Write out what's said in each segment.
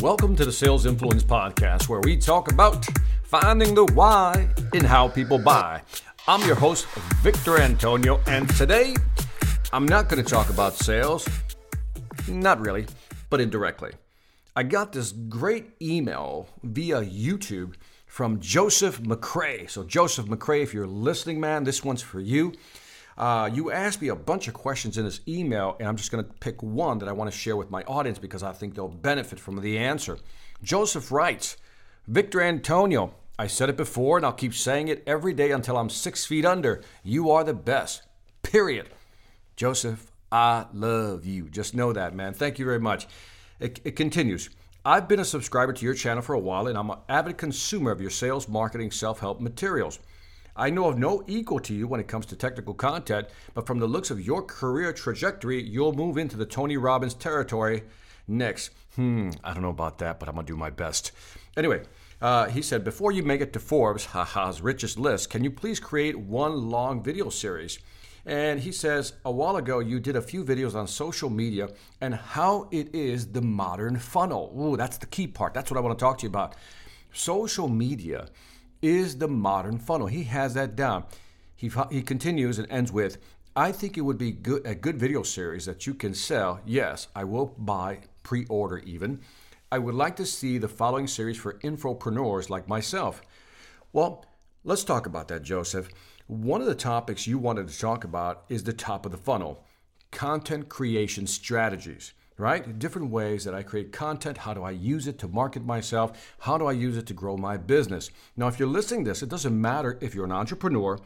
Welcome to the Sales Influence Podcast, where we talk about finding the why in how people buy. I'm your host, Victor Antonio, and today I'm not going to talk about sales. Not really, but indirectly. I got this great email via YouTube from Joseph McCray. So, Joseph McCray, if you're listening, man, this one's for you. Uh, you asked me a bunch of questions in this email, and I'm just going to pick one that I want to share with my audience because I think they'll benefit from the answer. Joseph writes Victor Antonio, I said it before, and I'll keep saying it every day until I'm six feet under. You are the best. Period. Joseph, I love you. Just know that, man. Thank you very much. It, it continues. I've been a subscriber to your channel for a while, and I'm an avid consumer of your sales, marketing, self help materials. I know of no equal to you when it comes to technical content, but from the looks of your career trajectory, you'll move into the Tony Robbins territory next. Hmm, I don't know about that, but I'm gonna do my best. Anyway, uh, he said, before you make it to Forbes, haha's richest list, can you please create one long video series? And he says, a while ago, you did a few videos on social media and how it is the modern funnel. Ooh, that's the key part. That's what I want to talk to you about. Social media is the modern funnel. He has that down. He, he continues and ends with, I think it would be good, a good video series that you can sell. Yes, I will buy, pre order even. I would like to see the following series for infopreneurs like myself. Well, let's talk about that, Joseph. One of the topics you wanted to talk about is the top of the funnel content creation strategies right? Different ways that I create content. How do I use it to market myself? How do I use it to grow my business? Now, if you're listening this, it doesn't matter if you're an entrepreneur,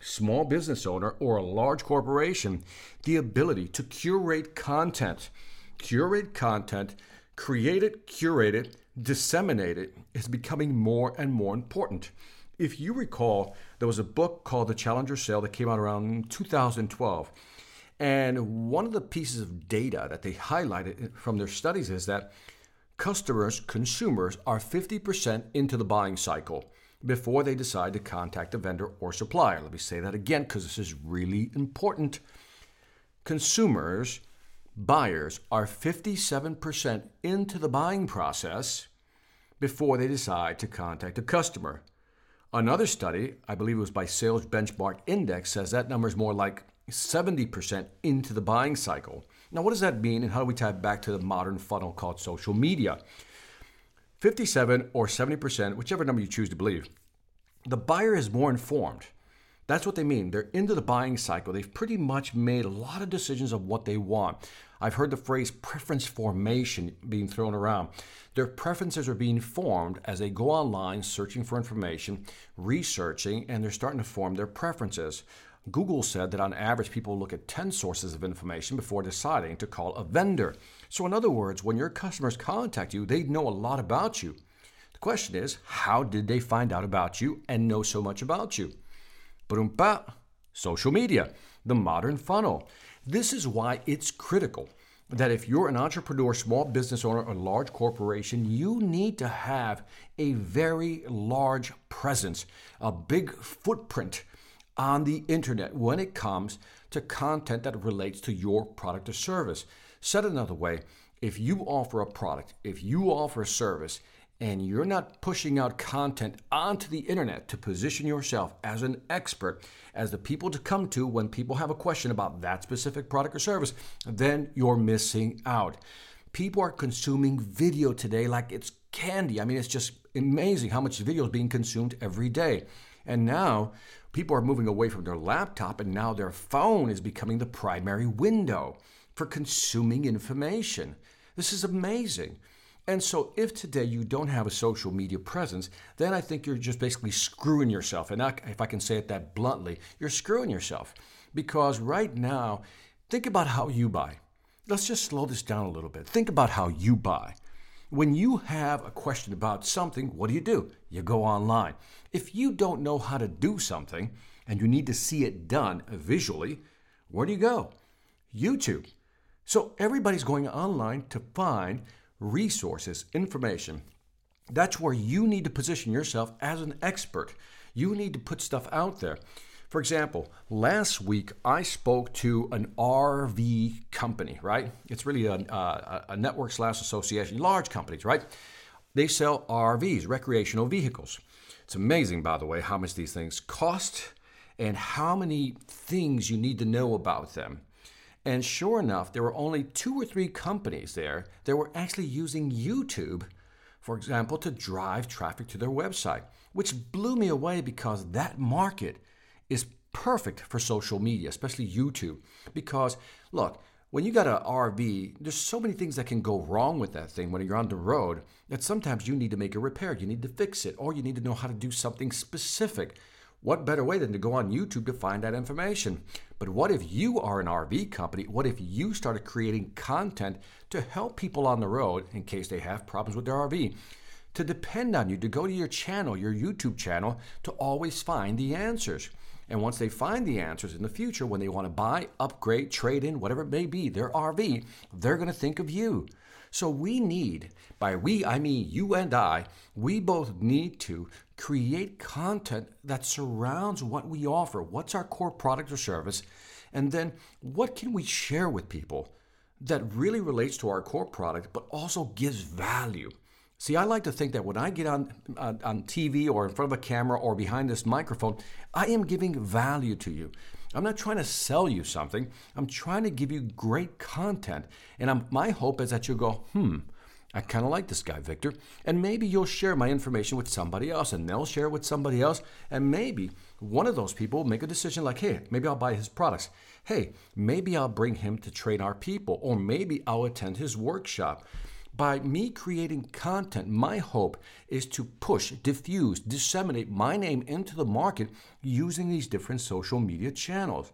small business owner, or a large corporation, the ability to curate content, curate content, create it, curate it, disseminate it is becoming more and more important. If you recall, there was a book called The Challenger Sale that came out around 2012. And one of the pieces of data that they highlighted from their studies is that customers, consumers, are 50% into the buying cycle before they decide to contact a vendor or supplier. Let me say that again because this is really important. Consumers, buyers, are 57% into the buying process before they decide to contact a customer. Another study, I believe it was by Sales Benchmark Index, says that number is more like 70% into the buying cycle. Now, what does that mean, and how do we tie back to the modern funnel called social media? 57 or 70%, whichever number you choose to believe, the buyer is more informed. That's what they mean. They're into the buying cycle. They've pretty much made a lot of decisions of what they want. I've heard the phrase preference formation being thrown around. Their preferences are being formed as they go online searching for information, researching, and they're starting to form their preferences. Google said that on average, people look at 10 sources of information before deciding to call a vendor. So, in other words, when your customers contact you, they know a lot about you. The question is, how did they find out about you and know so much about you? Brumpa, social media, the modern funnel. This is why it's critical that if you're an entrepreneur, small business owner, or large corporation, you need to have a very large presence, a big footprint on the internet when it comes to content that relates to your product or service. Said another way, if you offer a product, if you offer a service, and you're not pushing out content onto the internet to position yourself as an expert, as the people to come to when people have a question about that specific product or service, then you're missing out. People are consuming video today like it's candy. I mean, it's just amazing how much video is being consumed every day. And now people are moving away from their laptop, and now their phone is becoming the primary window for consuming information. This is amazing. And so, if today you don't have a social media presence, then I think you're just basically screwing yourself. And if I can say it that bluntly, you're screwing yourself. Because right now, think about how you buy. Let's just slow this down a little bit. Think about how you buy. When you have a question about something, what do you do? You go online. If you don't know how to do something and you need to see it done visually, where do you go? YouTube. So everybody's going online to find resources, information. That's where you need to position yourself as an expert. You need to put stuff out there. For example, last week I spoke to an RV company, right? It's really a, a, a network slash association, large companies, right? They sell RVs, recreational vehicles. It's amazing, by the way, how much these things cost and how many things you need to know about them. And sure enough, there were only two or three companies there that were actually using YouTube, for example, to drive traffic to their website, which blew me away because that market is perfect for social media, especially YouTube. Because, look, when you got an RV, there's so many things that can go wrong with that thing when you're on the road that sometimes you need to make a repair, you need to fix it, or you need to know how to do something specific. What better way than to go on YouTube to find that information? But what if you are an RV company? What if you started creating content to help people on the road in case they have problems with their RV? To depend on you, to go to your channel, your YouTube channel, to always find the answers. And once they find the answers in the future, when they want to buy, upgrade, trade in, whatever it may be, their RV, they're going to think of you. So we need, by we, I mean you and I, we both need to create content that surrounds what we offer. What's our core product or service? And then what can we share with people that really relates to our core product, but also gives value? See, I like to think that when I get on, on, on TV or in front of a camera or behind this microphone, I am giving value to you. I'm not trying to sell you something. I'm trying to give you great content. And I'm, my hope is that you'll go, hmm, I kind of like this guy, Victor. And maybe you'll share my information with somebody else and they'll share it with somebody else. And maybe one of those people will make a decision like, hey, maybe I'll buy his products. Hey, maybe I'll bring him to train our people. Or maybe I'll attend his workshop. By me creating content, my hope is to push, diffuse, disseminate my name into the market using these different social media channels.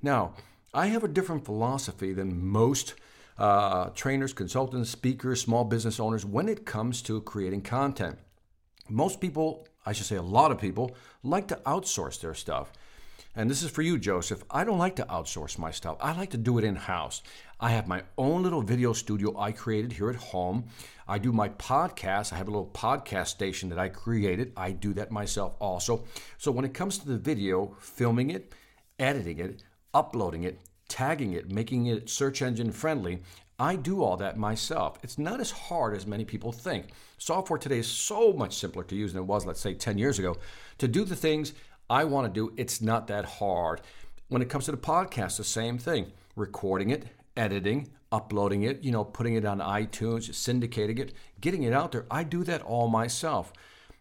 Now, I have a different philosophy than most uh, trainers, consultants, speakers, small business owners when it comes to creating content. Most people, I should say a lot of people, like to outsource their stuff. And this is for you, Joseph. I don't like to outsource my stuff. I like to do it in house. I have my own little video studio I created here at home. I do my podcast. I have a little podcast station that I created. I do that myself also. So when it comes to the video, filming it, editing it, uploading it, tagging it, making it search engine friendly, I do all that myself. It's not as hard as many people think. Software today is so much simpler to use than it was, let's say, 10 years ago. To do the things I want to do, it's not that hard. When it comes to the podcast, the same thing recording it, editing, uploading it, you know, putting it on iTunes, syndicating it, getting it out there. I do that all myself.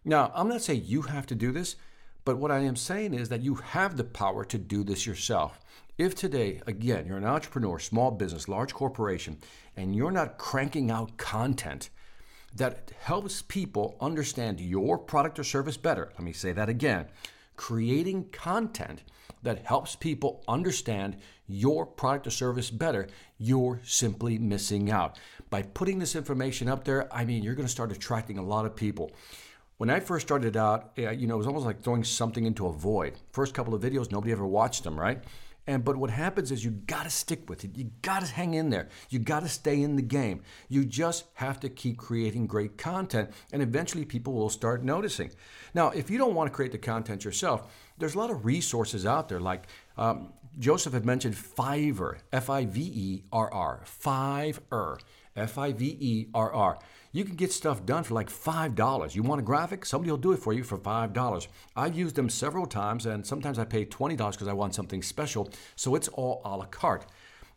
Now, I'm not saying you have to do this, but what I am saying is that you have the power to do this yourself. If today, again, you're an entrepreneur, small business, large corporation, and you're not cranking out content that helps people understand your product or service better, let me say that again creating content that helps people understand your product or service better, you're simply missing out. By putting this information up there, I mean, you're going to start attracting a lot of people. When I first started out, eh, you know, it was almost like throwing something into a void. First couple of videos, nobody ever watched them, right? And but what happens is you got to stick with it. You got to hang in there. You got to stay in the game. You just have to keep creating great content and eventually people will start noticing. Now, if you don't want to create the content yourself, there's a lot of resources out there like um, Joseph had mentioned Fiverr, F I V E R R, Fiverr, F I V E R R. You can get stuff done for like $5. You want a graphic? Somebody will do it for you for $5. I've used them several times, and sometimes I pay $20 because I want something special. So it's all a la carte.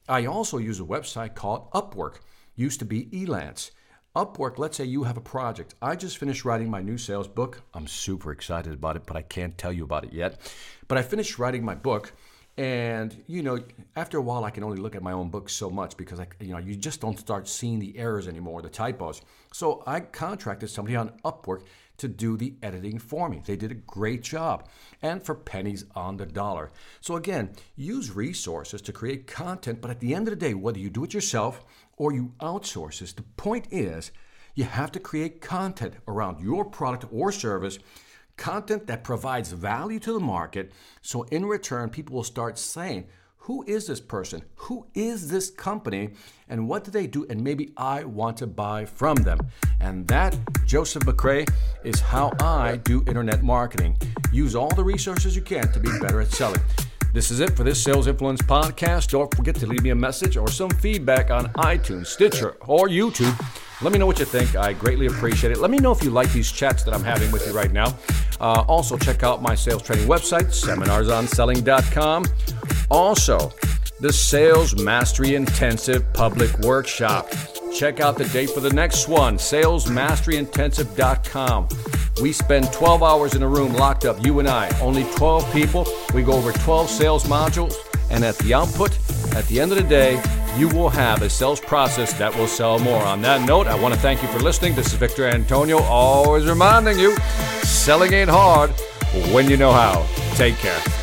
I also use a website called Upwork, used to be Elance. Upwork, let's say you have a project. I just finished writing my new sales book. I'm super excited about it, but I can't tell you about it yet. But I finished writing my book and you know, after a while, I can only look at my own books so much because I, you know, you just don't start seeing the errors anymore, the typos. So I contracted somebody on Upwork to do the editing for me. They did a great job, and for pennies on the dollar. So again, use resources to create content, but at the end of the day, whether you do it yourself or you outsource this, the point is you have to create content around your product or service content that provides value to the market. So, in return, people will start saying, who is this person? Who is this company? And what do they do? And maybe I want to buy from them. And that, Joseph McCray, is how I do internet marketing. Use all the resources you can to be better at selling. This is it for this Sales Influence podcast. Don't forget to leave me a message or some feedback on iTunes, Stitcher, or YouTube. Let me know what you think. I greatly appreciate it. Let me know if you like these chats that I'm having with you right now. Uh, also, check out my sales training website, seminarsonselling.com. Also, the Sales Mastery Intensive Public Workshop. Check out the date for the next one, salesmasteryintensive.com. We spend 12 hours in a room locked up, you and I, only 12 people. We go over 12 sales modules, and at the output, at the end of the day, you will have a sales process that will sell more. On that note, I want to thank you for listening. This is Victor Antonio, always reminding you selling ain't hard when you know how. Take care.